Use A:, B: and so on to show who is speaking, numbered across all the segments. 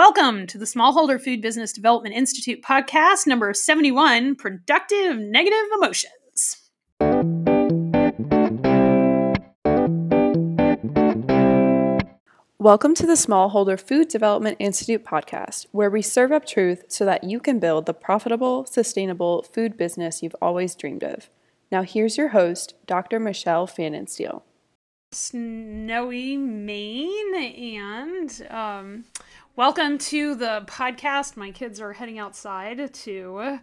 A: Welcome to the Smallholder Food Business Development Institute podcast, number 71 Productive Negative Emotions.
B: Welcome to the Smallholder Food Development Institute podcast, where we serve up truth so that you can build the profitable, sustainable food business you've always dreamed of. Now, here's your host, Dr. Michelle Fanninsteel.
A: Snowy Maine, and um, welcome to the podcast. My kids are heading outside to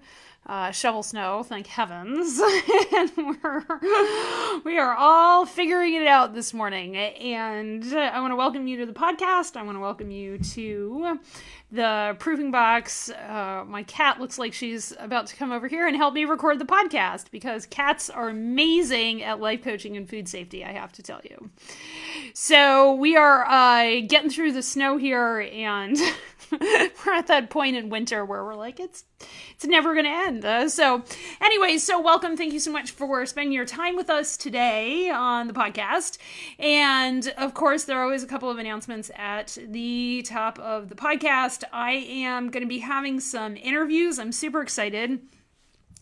A: uh, shovel snow, thank heavens. and we're, we are all figuring it out this morning. And I want to welcome you to the podcast. I want to welcome you to the proofing box. Uh, my cat looks like she's about to come over here and help me record the podcast because cats are amazing at life coaching and food safety, I have to tell you. So we are uh, getting through the snow here and. we're at that point in winter where we're like it's it's never going to end. Uh, so anyway so welcome. Thank you so much for spending your time with us today on the podcast. And of course there are always a couple of announcements at the top of the podcast. I am going to be having some interviews. I'm super excited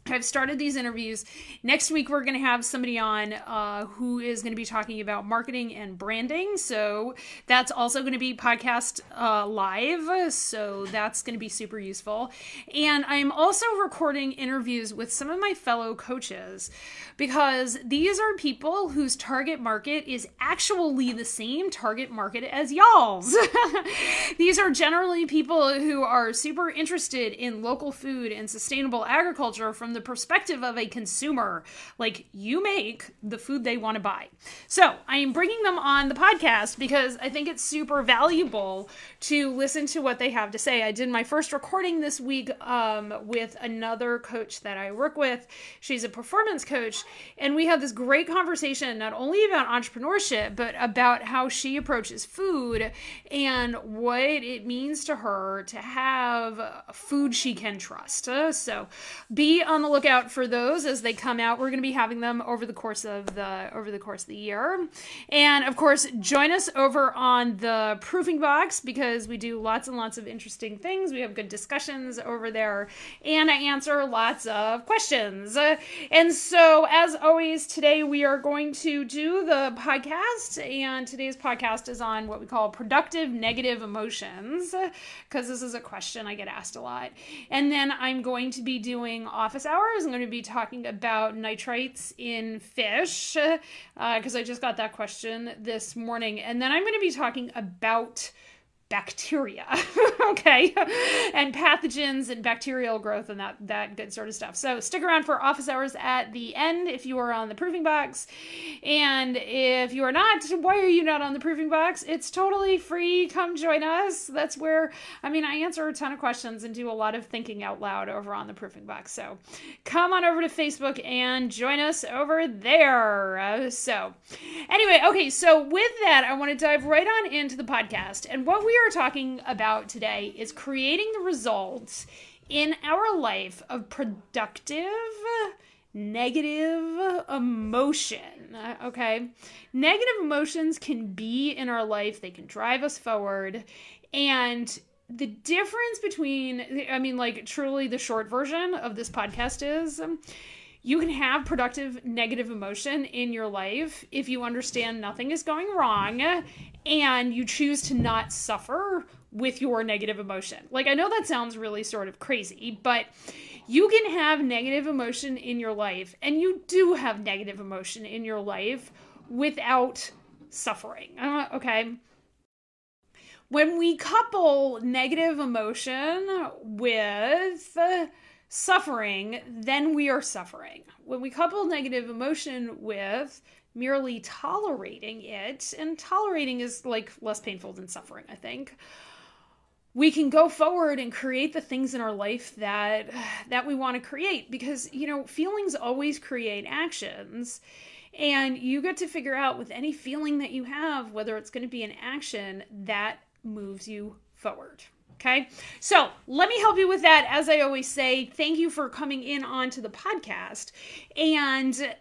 A: I've started these interviews. Next week, we're going to have somebody on uh, who is going to be talking about marketing and branding. So that's also going to be podcast uh, live. So that's going to be super useful. And I'm also recording interviews with some of my fellow coaches because these are people whose target market is actually the same target market as y'all's. these are generally people who are super interested in local food and sustainable agriculture from the perspective of a consumer. Like you make the food they want to buy. So I am bringing them on the podcast because I think it's super valuable to listen to what they have to say. I did my first recording this week um, with another coach that I work with. She's a performance coach. And we had this great conversation, not only about entrepreneurship, but about how she approaches food and what it means to her to have food she can trust. So be on the lookout for those as they come out. We're going to be having them over the course of the over the course of the year. And of course, join us over on the proofing box because we do lots and lots of interesting things. We have good discussions over there and I answer lots of questions. And so as always, today we are going to do the podcast and today's podcast is on what we call productive negative emotions because this is a question I get asked a lot. And then I'm going to be doing office hours hours. I'm going to be talking about nitrites in fish because uh, I just got that question this morning. And then I'm going to be talking about bacteria okay? And pathogens and bacterial growth and that that good sort of stuff. So stick around for office hours at the end if you are on the proofing box. And if you are not why are you not on the proofing box? It's totally free. Come join us. That's where i mean i answer a ton of questions and do a lot of thinking out loud over on the proofing box. So come on over to facebook and join us over there. Uh, so anyway okay so with that i want to dive right on into the podcast. And what we are talking about today is creating the results in our life of productive negative emotion. Okay. Negative emotions can be in our life, they can drive us forward. And the difference between, I mean, like, truly the short version of this podcast is you can have productive negative emotion in your life if you understand nothing is going wrong and you choose to not suffer with your negative emotion. Like, I know that sounds really sort of crazy, but you can have negative emotion in your life, and you do have negative emotion in your life without suffering. Uh, okay. When we couple negative emotion with suffering, then we are suffering. When we couple negative emotion with merely tolerating it, and tolerating is like less painful than suffering, I think. We can go forward and create the things in our life that that we want to create because you know feelings always create actions and you get to figure out with any feeling that you have whether it's going to be an action that moves you forward. Okay. So let me help you with that. As I always say, thank you for coming in onto the podcast. And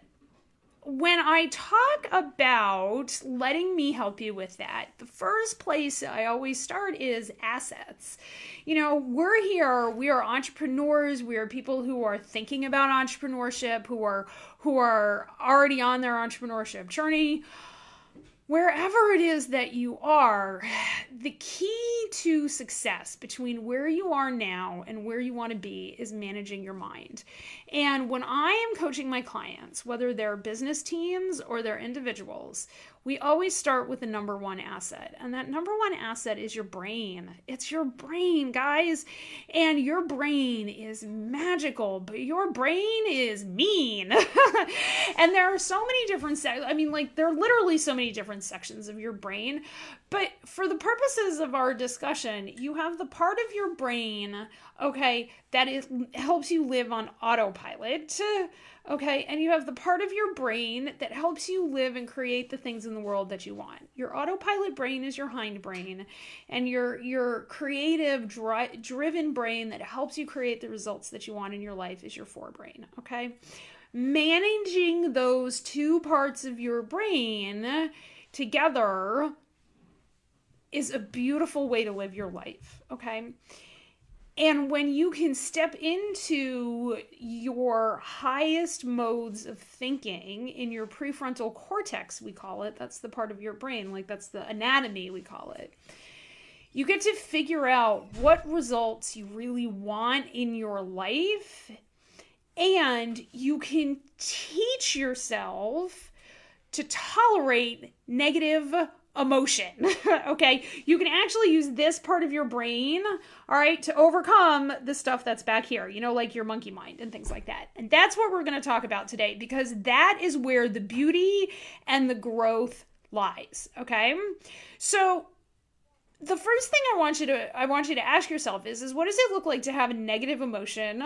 A: when I talk about letting me help you with that, the first place I always start is assets. You know, we're here, we are entrepreneurs, we are people who are thinking about entrepreneurship, who are who are already on their entrepreneurship journey wherever it is that you are, the key to success between where you are now and where you want to be is managing your mind. And when I am coaching my clients, whether they're business teams or they're individuals, we always start with the number one asset. And that number one asset is your brain. It's your brain, guys. And your brain is magical, but your brain is mean. and there are so many different sections. I mean, like, there are literally so many different sections of your brain. But for the purposes of our discussion, you have the part of your brain, okay, that is helps you live on autopilot Okay, and you have the part of your brain that helps you live and create the things in the world that you want. Your autopilot brain is your hind brain, and your your creative dri- driven brain that helps you create the results that you want in your life is your forebrain, okay? Managing those two parts of your brain together is a beautiful way to live your life, okay? And when you can step into your highest modes of thinking in your prefrontal cortex, we call it, that's the part of your brain, like that's the anatomy, we call it. You get to figure out what results you really want in your life, and you can teach yourself to tolerate negative emotion. okay? You can actually use this part of your brain, all right, to overcome the stuff that's back here, you know, like your monkey mind and things like that. And that's what we're going to talk about today because that is where the beauty and the growth lies, okay? So, the first thing I want you to I want you to ask yourself is is what does it look like to have a negative emotion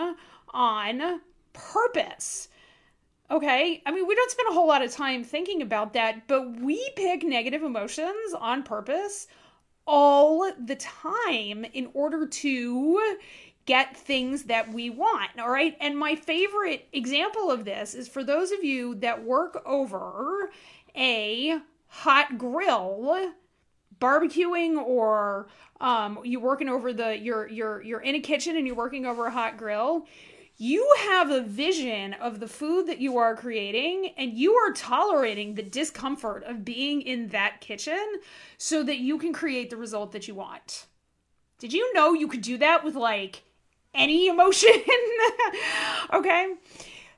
A: on purpose? Okay. I mean, we don't spend a whole lot of time thinking about that, but we pick negative emotions on purpose all the time in order to get things that we want. All right. And my favorite example of this is for those of you that work over a hot grill barbecuing or um, you working over the you're you're you're in a kitchen and you're working over a hot grill you have a vision of the food that you are creating and you are tolerating the discomfort of being in that kitchen so that you can create the result that you want. Did you know you could do that with like any emotion? okay.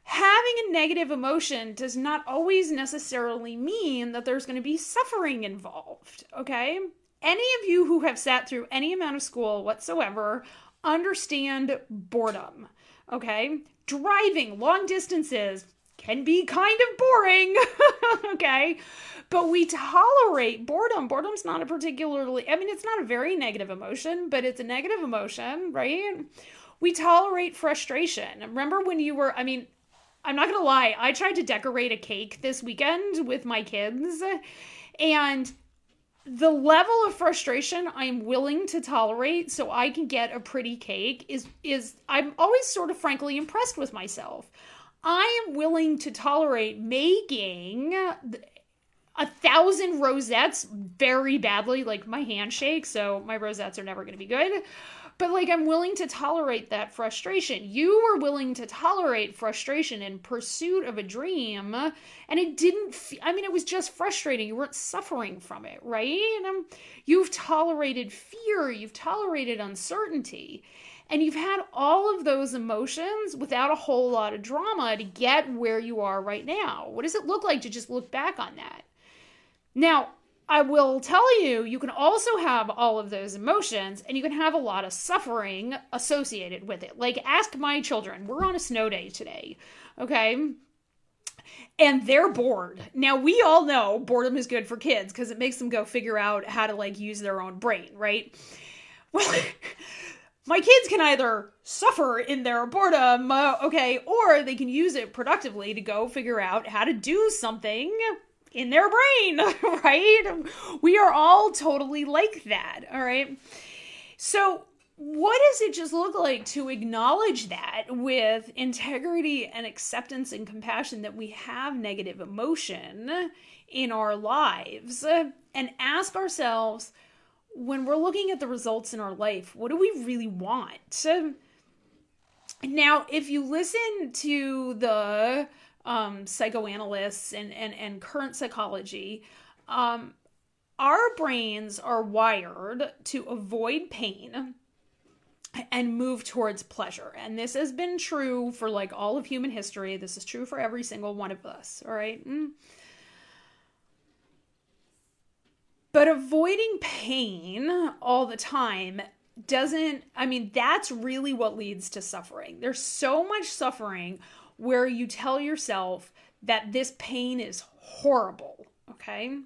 A: Having a negative emotion does not always necessarily mean that there's going to be suffering involved. Okay. Any of you who have sat through any amount of school whatsoever understand boredom Okay. Driving long distances can be kind of boring. okay. But we tolerate boredom. Boredom's not a particularly, I mean, it's not a very negative emotion, but it's a negative emotion, right? We tolerate frustration. Remember when you were, I mean, I'm not gonna lie, I tried to decorate a cake this weekend with my kids, and the level of frustration I'm willing to tolerate so I can get a pretty cake is is I'm always sort of frankly impressed with myself. I am willing to tolerate making a thousand rosettes very badly, like my hand shakes, so my rosettes are never going to be good. But like, I'm willing to tolerate that frustration. You were willing to tolerate frustration in pursuit of a dream, and it didn't, fe- I mean, it was just frustrating. You weren't suffering from it, right? And, um, you've tolerated fear, you've tolerated uncertainty. And you've had all of those emotions without a whole lot of drama to get where you are right now. What does it look like to just look back on that? Now, I will tell you, you can also have all of those emotions and you can have a lot of suffering associated with it. Like, ask my children. We're on a snow day today, okay? And they're bored. Now, we all know boredom is good for kids because it makes them go figure out how to like use their own brain, right? Well, my kids can either suffer in their boredom, uh, okay, or they can use it productively to go figure out how to do something in their brain, right? We are all totally like that, all right? So, what does it just look like to acknowledge that with integrity and acceptance and compassion that we have negative emotion in our lives and ask ourselves when we're looking at the results in our life, what do we really want? Now, if you listen to the um, psychoanalysts and, and, and current psychology, um, our brains are wired to avoid pain and move towards pleasure. And this has been true for like all of human history. This is true for every single one of us. All right. Mm. But avoiding pain all the time doesn't, I mean, that's really what leads to suffering. There's so much suffering where you tell yourself that this pain is horrible. Okay.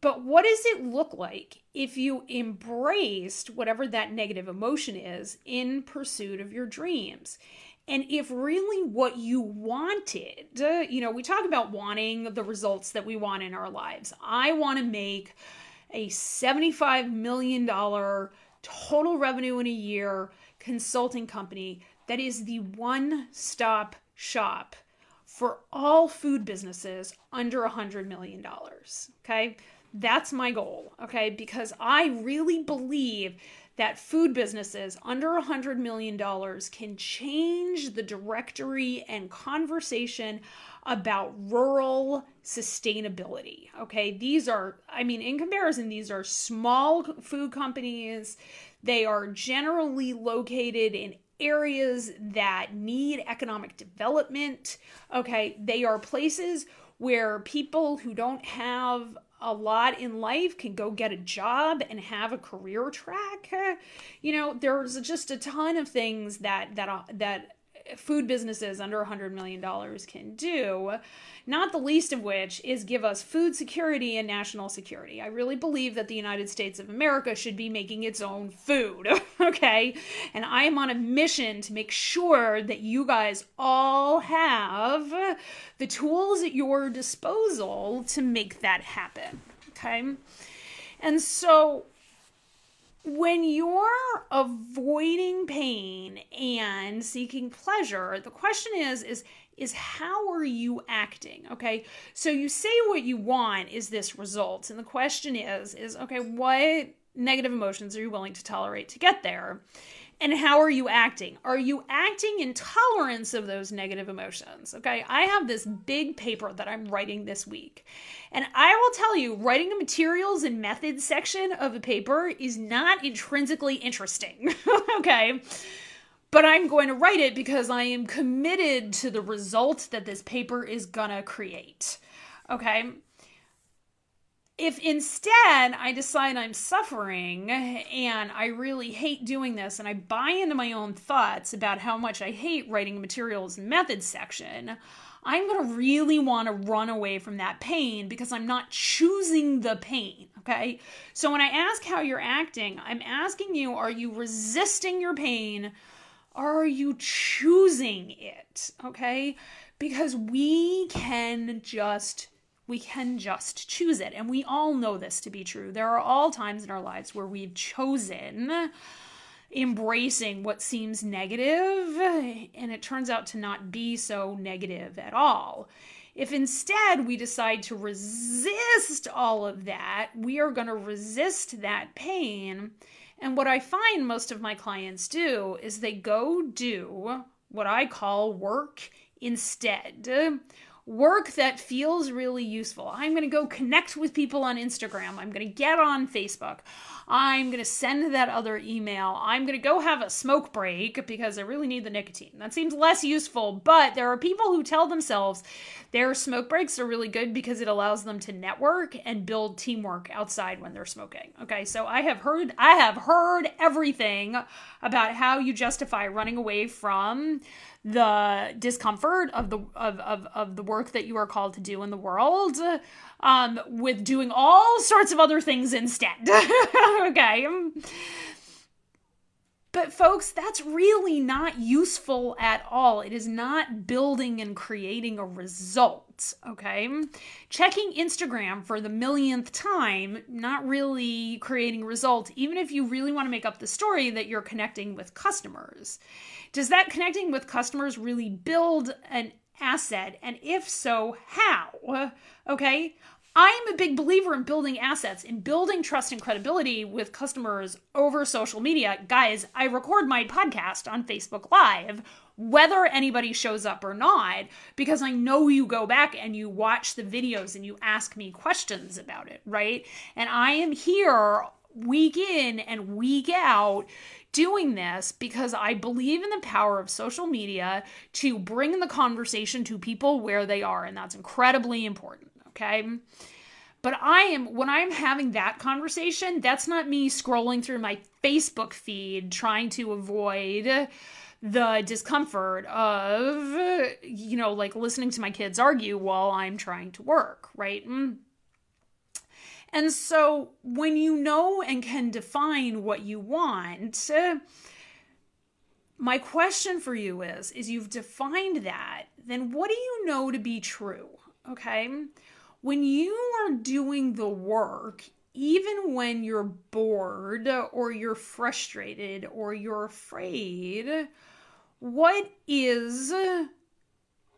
A: But what does it look like if you embraced whatever that negative emotion is in pursuit of your dreams? And if really what you wanted, you know, we talk about wanting the results that we want in our lives. I want to make a $75 million total revenue in a year consulting company that is the one stop shop for all food businesses under a $100 million. Okay. That's my goal. Okay. Because I really believe that food businesses under a $100 million can change the directory and conversation about rural sustainability. Okay, these are, I mean, in comparison, these are small food companies. They are generally located in areas that need economic development. Okay, they are places where people who don't have a lot in life can go get a job and have a career track. You know, there's just a ton of things that that uh, that food businesses under $100 million can do, not the least of which is give us food security and national security. I really believe that the United States of America should be making its own food, okay? And I am on a mission to make sure that you guys all have the tools at your disposal to make that happen, okay? And so when you're avoiding pain and seeking pleasure the question is is is how are you acting okay? So you say what you want is this result and the question is is okay what negative emotions are you willing to tolerate to get there and how are you acting? Are you acting in tolerance of those negative emotions? Okay, I have this big paper that I'm writing this week. And I will tell you, writing the materials and methods section of a paper is not intrinsically interesting. okay. But I'm going to write it because I am committed to the result that this paper is gonna create. Okay if instead I decide I'm suffering and I really hate doing this and I buy into my own thoughts about how much I hate writing materials and methods section, I'm going to really want to run away from that pain because I'm not choosing the pain. Okay. So when I ask how you're acting, I'm asking you are you resisting your pain? Are you choosing it? Okay. Because we can just we can just choose it. And we all know this to be true. There are all times in our lives where we've chosen embracing what seems negative, and it turns out to not be so negative at all. If instead we decide to resist all of that, we are going to resist that pain. And what I find most of my clients do is they go do what I call work instead work that feels really useful. I'm going to go connect with people on Instagram. I'm going to get on Facebook. I'm going to send that other email. I'm going to go have a smoke break because I really need the nicotine. That seems less useful, but there are people who tell themselves their smoke breaks are really good because it allows them to network and build teamwork outside when they're smoking. Okay, so I have heard I have heard everything about how you justify running away from the discomfort of the of, of, of the work that you are called to do in the world um, with doing all sorts of other things instead. Okay But, folks, that's really not useful at all. It is not building and creating a result, okay? Checking Instagram for the millionth time, not really creating results, even if you really want to make up the story that you're connecting with customers. Does that connecting with customers really build an asset? And if so, how? Okay. I'm a big believer in building assets, in building trust and credibility with customers over social media. Guys, I record my podcast on Facebook Live, whether anybody shows up or not, because I know you go back and you watch the videos and you ask me questions about it, right? And I am here week in and week out doing this because I believe in the power of social media to bring the conversation to people where they are, and that's incredibly important okay? But I am, when I'm having that conversation, that's not me scrolling through my Facebook feed trying to avoid the discomfort of, you know, like listening to my kids argue while I'm trying to work, right? Mm. And so when you know and can define what you want, my question for you is is you've defined that, then what do you know to be true? Okay? When you are doing the work, even when you're bored or you're frustrated or you're afraid, what is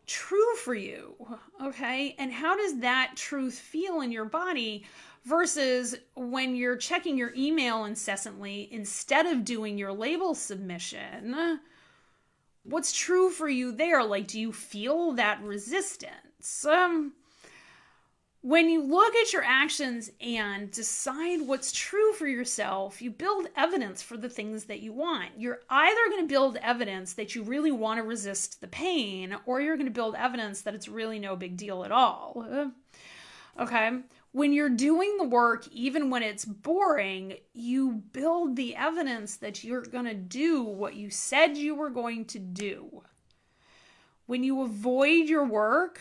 A: true for you? Okay. And how does that truth feel in your body versus when you're checking your email incessantly instead of doing your label submission? What's true for you there? Like, do you feel that resistance? Um, when you look at your actions and decide what's true for yourself, you build evidence for the things that you want. You're either going to build evidence that you really want to resist the pain, or you're going to build evidence that it's really no big deal at all. Okay? When you're doing the work, even when it's boring, you build the evidence that you're going to do what you said you were going to do. When you avoid your work,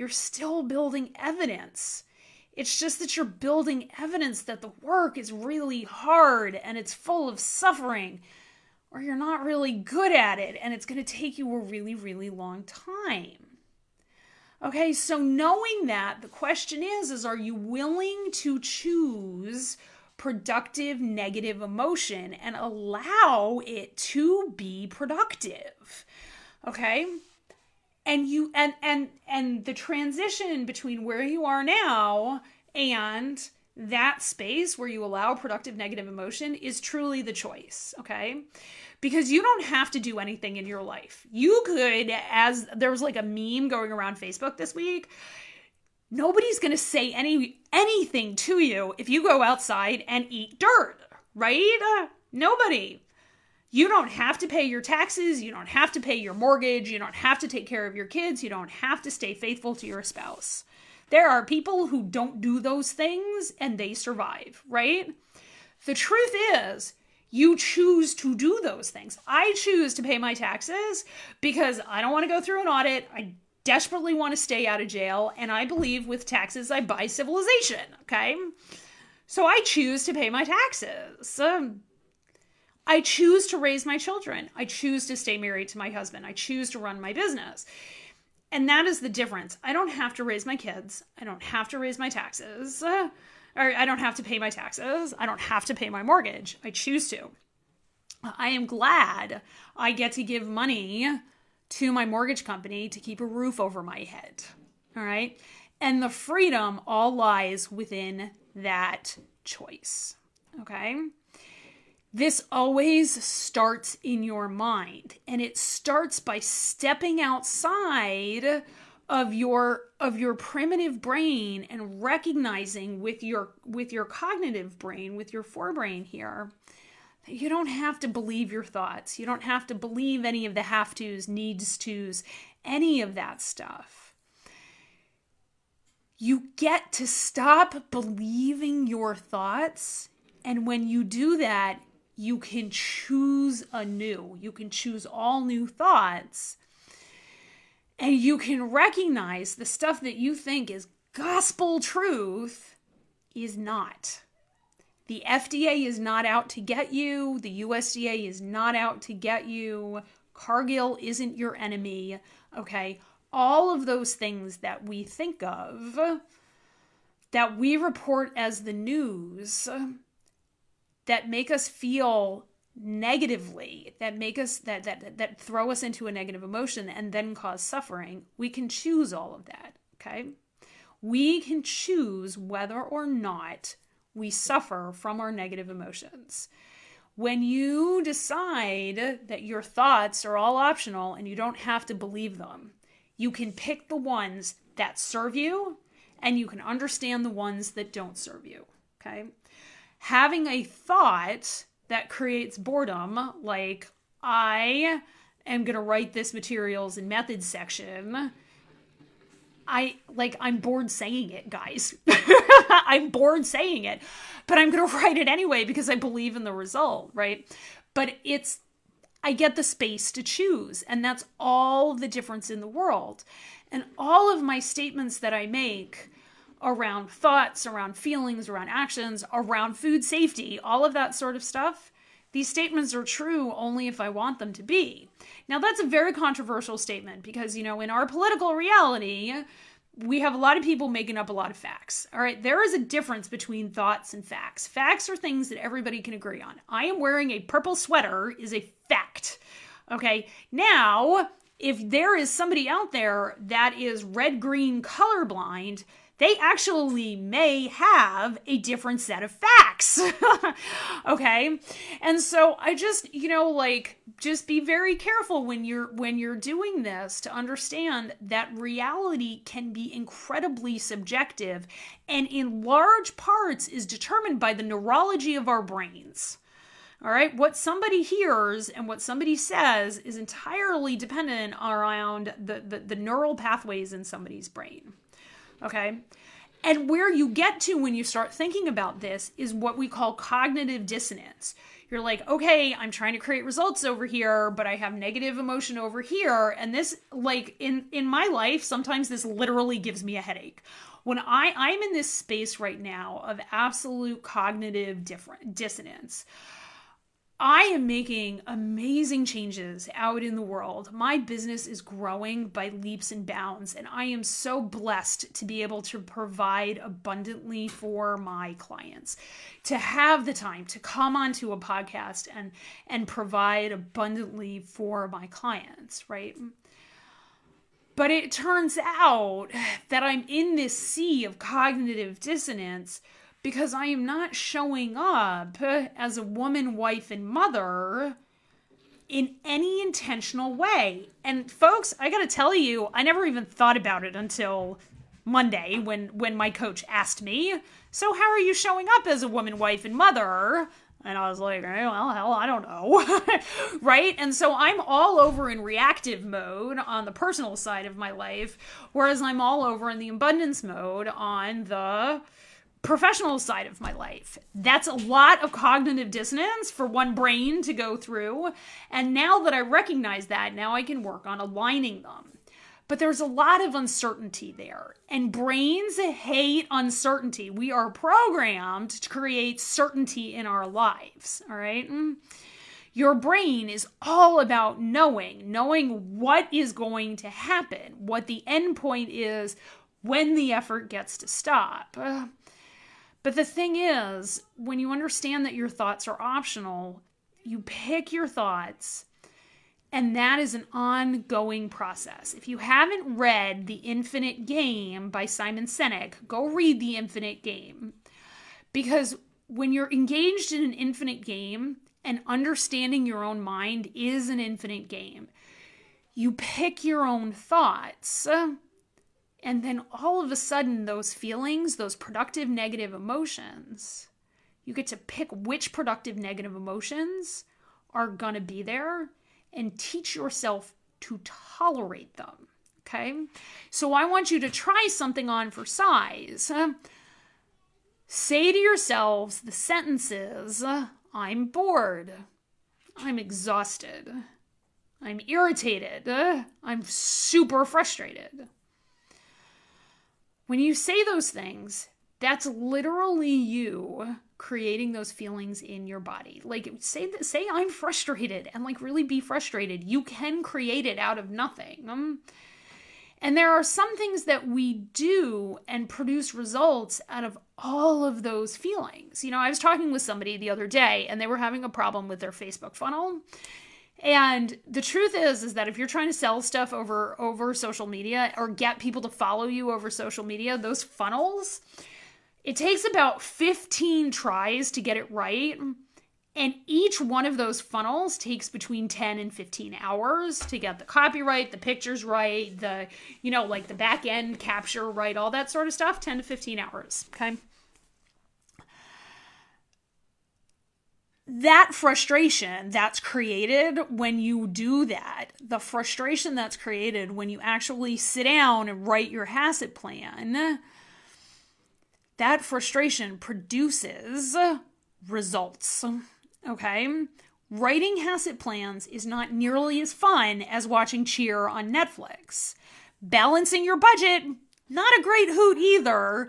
A: you're still building evidence. It's just that you're building evidence that the work is really hard and it's full of suffering, or you're not really good at it and it's going to take you a really, really long time. Okay, so knowing that, the question is is are you willing to choose productive negative emotion and allow it to be productive? Okay? And you and and and the transition between where you are now and that space where you allow productive negative emotion is truly the choice okay? Because you don't have to do anything in your life. You could as there was like a meme going around facebook this week. Nobody's to say any anything to you if you go outside and eat dirt right? Nobody you don't have to pay your taxes. You don't have to pay your mortgage. You don't have to take care of your kids. You don't have to stay faithful to your spouse. There are people who don't do those things and they survive, right? The truth is, you choose to do those things. I choose to pay my taxes because I don't want to go through an audit. I desperately want to stay out of jail. And I believe with taxes, I buy civilization, okay? So I choose to pay my taxes. Um, I choose to raise my children. I choose to stay married to my husband. I choose to run my business. And that is the difference. I don't have to raise my kids. I don't have to raise my taxes. Or I don't have to pay my taxes. I don't have to pay my mortgage. I choose to. I am glad I get to give money to my mortgage company to keep a roof over my head. All right. And the freedom all lies within that choice. Okay. This always starts in your mind and it starts by stepping outside of your of your primitive brain and recognizing with your with your cognitive brain with your forebrain here that you don't have to believe your thoughts. You don't have to believe any of the have to's needs to's any of that stuff. You get to stop believing your thoughts and when you do that you can choose anew. You can choose all new thoughts. And you can recognize the stuff that you think is gospel truth is not. The FDA is not out to get you. The USDA is not out to get you. Cargill isn't your enemy. Okay. All of those things that we think of, that we report as the news, that make us feel negatively that make us that that that throw us into a negative emotion and then cause suffering we can choose all of that okay? We can choose whether or not we suffer from our negative emotions. When you decide that your thoughts are all optional and you don't have to believe them you can pick the ones that serve you and you can understand the ones that don't serve you okay having a thought that creates boredom, like I am going to write this materials and methods section. I like I'm bored saying it, guys. I'm bored saying it, but I'm going to write it anyway because I believe in the result, right? But it's I get the space to choose, and that's all the difference in the world. And all of my statements that I make around thoughts, around feelings, around actions, around food safety, all of that sort of stuff. These statements are true only if I want them to be. Now, that's a very controversial statement because, you know, in our political reality, we have a lot of people making up a lot of facts. All right, there is a difference between thoughts and facts. Facts are things that everybody can agree on. I am wearing a purple sweater is a fact. Okay, now if there is somebody out there that is red green colorblind, they actually may have a different set of facts. okay? And so I just, you know, like just be very careful when you're when you're doing this to understand that reality can be incredibly subjective and in large parts is determined by the neurology of our brains. All right, what somebody hears and what somebody says is entirely dependent around the, the, the neural pathways in somebody's brain. Okay. And where you get to when you start thinking about this is what we call cognitive dissonance. You're like, okay, I'm trying to create results over here, but I have negative emotion over here. And this, like, in, in my life, sometimes this literally gives me a headache. When I, I'm in this space right now of absolute cognitive different dissonance, I am making amazing changes out in the world. My business is growing by leaps and bounds, and I am so blessed to be able to provide abundantly for my clients. To have the time to come onto a podcast and and provide abundantly for my clients, right? But it turns out that I'm in this sea of cognitive dissonance because I am not showing up as a woman, wife, and mother in any intentional way. And folks, I got to tell you, I never even thought about it until Monday when when my coach asked me, "So how are you showing up as a woman, wife, and mother?" And I was like, hey, well, hell, I don't know. right? And so I'm all over in reactive mode on the personal side of my life, whereas I'm all over in the abundance mode on the professional side of my life. That's a lot of cognitive dissonance for one brain to go through. And now that I recognize that, now I can work on aligning them. But there's a lot of uncertainty there. And brains hate uncertainty. We are programmed to create certainty in our lives. All right. Your brain is all about knowing, knowing what is going to happen, what the end point is when the effort gets to stop. But the thing is, when you understand that your thoughts are optional, you pick your thoughts, and that is an ongoing process. If you haven't read The Infinite Game by Simon Sinek, go read The Infinite Game. Because when you're engaged in an infinite game and understanding your own mind is an infinite game, you pick your own thoughts and then all of a sudden, those feelings, those productive negative emotions, you get to pick which productive negative emotions are going to be there and teach yourself to tolerate them. Okay. So I want you to try something on for size. Say to yourselves the sentences I'm bored. I'm exhausted. I'm irritated. I'm super frustrated. When you say those things, that's literally you creating those feelings in your body. Like say say I'm frustrated and like really be frustrated. You can create it out of nothing. Um, and there are some things that we do and produce results out of all of those feelings. You know, I was talking with somebody the other day and they were having a problem with their Facebook funnel. And the truth is is that if you're trying to sell stuff over over social media or get people to follow you over social media, those funnels, it takes about 15 tries to get it right. And each one of those funnels takes between 10 and 15 hours to get the copyright, the pictures right, the, you know, like the back end capture right, all that sort of stuff, 10 to 15 hours. Okay. That frustration that's created when you do that, the frustration that's created when you actually sit down and write your HACCP plan, that frustration produces results. Okay? Writing HACCP plans is not nearly as fun as watching Cheer on Netflix. Balancing your budget, not a great hoot either,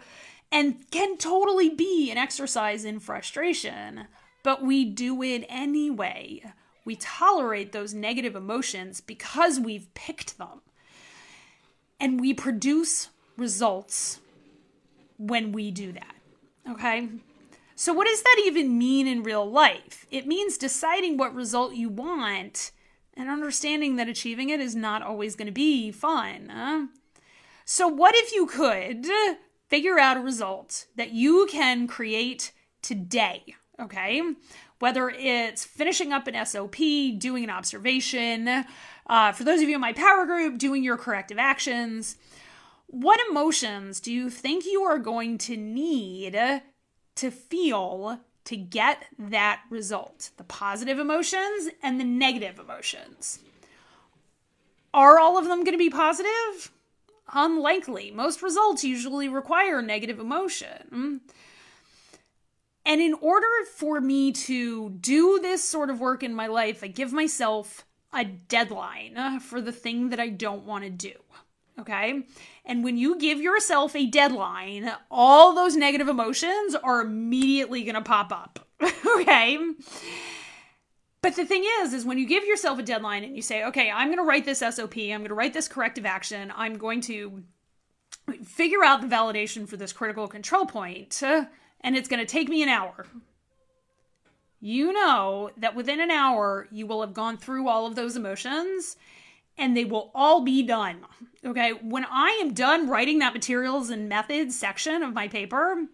A: and can totally be an exercise in frustration. But we do it anyway. We tolerate those negative emotions because we've picked them. And we produce results when we do that. Okay? So, what does that even mean in real life? It means deciding what result you want and understanding that achieving it is not always going to be fun. Huh? So, what if you could figure out a result that you can create today? Okay. Whether it's finishing up an SOP, doing an observation, uh, for those of you in my power group, doing your corrective actions. What emotions do you think you are going to need to feel to get that result the positive emotions and the negative emotions. Are all of them going to be positive? Unlikely. Most results usually require negative emotion. And in order for me to do this sort of work in my life, I give myself a deadline for the thing that I don't want to do. Okay. And when you give yourself a deadline, all those negative emotions are immediately going to pop up. okay. But the thing is, is when you give yourself a deadline and you say, okay, I'm going to write this SOP, I'm going to write this corrective action, I'm going to figure out the validation for this critical control point, and it's going to take me an hour. You know that within an hour, you will have gone through all of those emotions and they will all be done. Okay, when I am done writing that materials and methods section of my paper,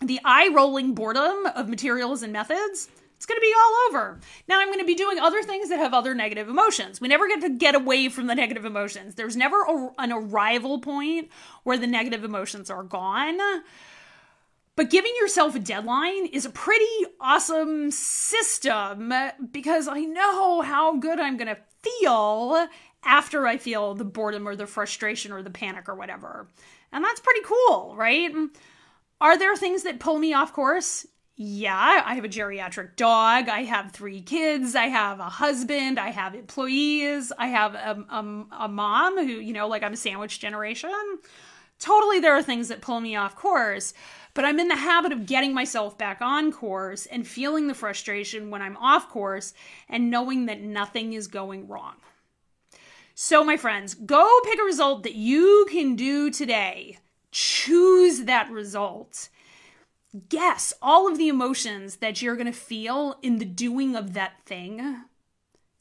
A: the eye rolling boredom of materials and methods, it's going to be all over. Now I'm going to be doing other things that have other negative emotions. We never get to get away from the negative emotions. There's never a, an arrival point where the negative emotions are gone. But giving yourself a deadline is a pretty awesome system because I know how good I'm going to feel after I feel the boredom or the frustration or the panic or whatever. And that's pretty cool, right? Are there things that pull me off course? Yeah, I have a geriatric dog. I have three kids. I have a husband. I have employees. I have a, a, a mom who, you know, like I'm a sandwich generation. Totally, there are things that pull me off course, but I'm in the habit of getting myself back on course and feeling the frustration when I'm off course and knowing that nothing is going wrong. So, my friends, go pick a result that you can do today. Choose that result. Guess all of the emotions that you're going to feel in the doing of that thing.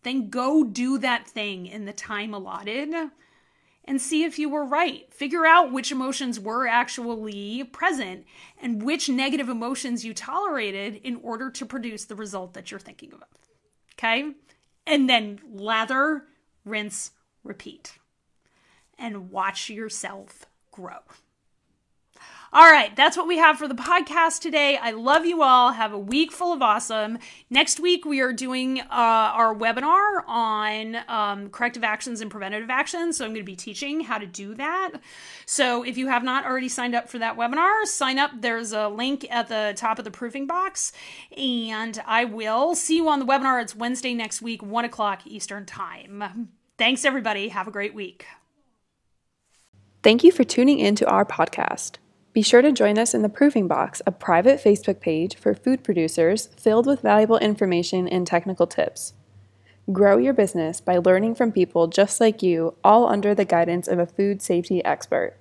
A: Then go do that thing in the time allotted and see if you were right. Figure out which emotions were actually present and which negative emotions you tolerated in order to produce the result that you're thinking of. Okay? And then lather, rinse, repeat. And watch yourself grow. All right, that's what we have for the podcast today. I love you all. Have a week full of awesome. Next week, we are doing uh, our webinar on um, corrective actions and preventative actions. So, I'm going to be teaching how to do that. So, if you have not already signed up for that webinar, sign up. There's a link at the top of the proofing box. And I will see you on the webinar. It's Wednesday next week, 1 o'clock Eastern Time. Thanks, everybody. Have a great week.
B: Thank you for tuning in to our podcast. Be sure to join us in the Proving Box, a private Facebook page for food producers filled with valuable information and technical tips. Grow your business by learning from people just like you, all under the guidance of a food safety expert.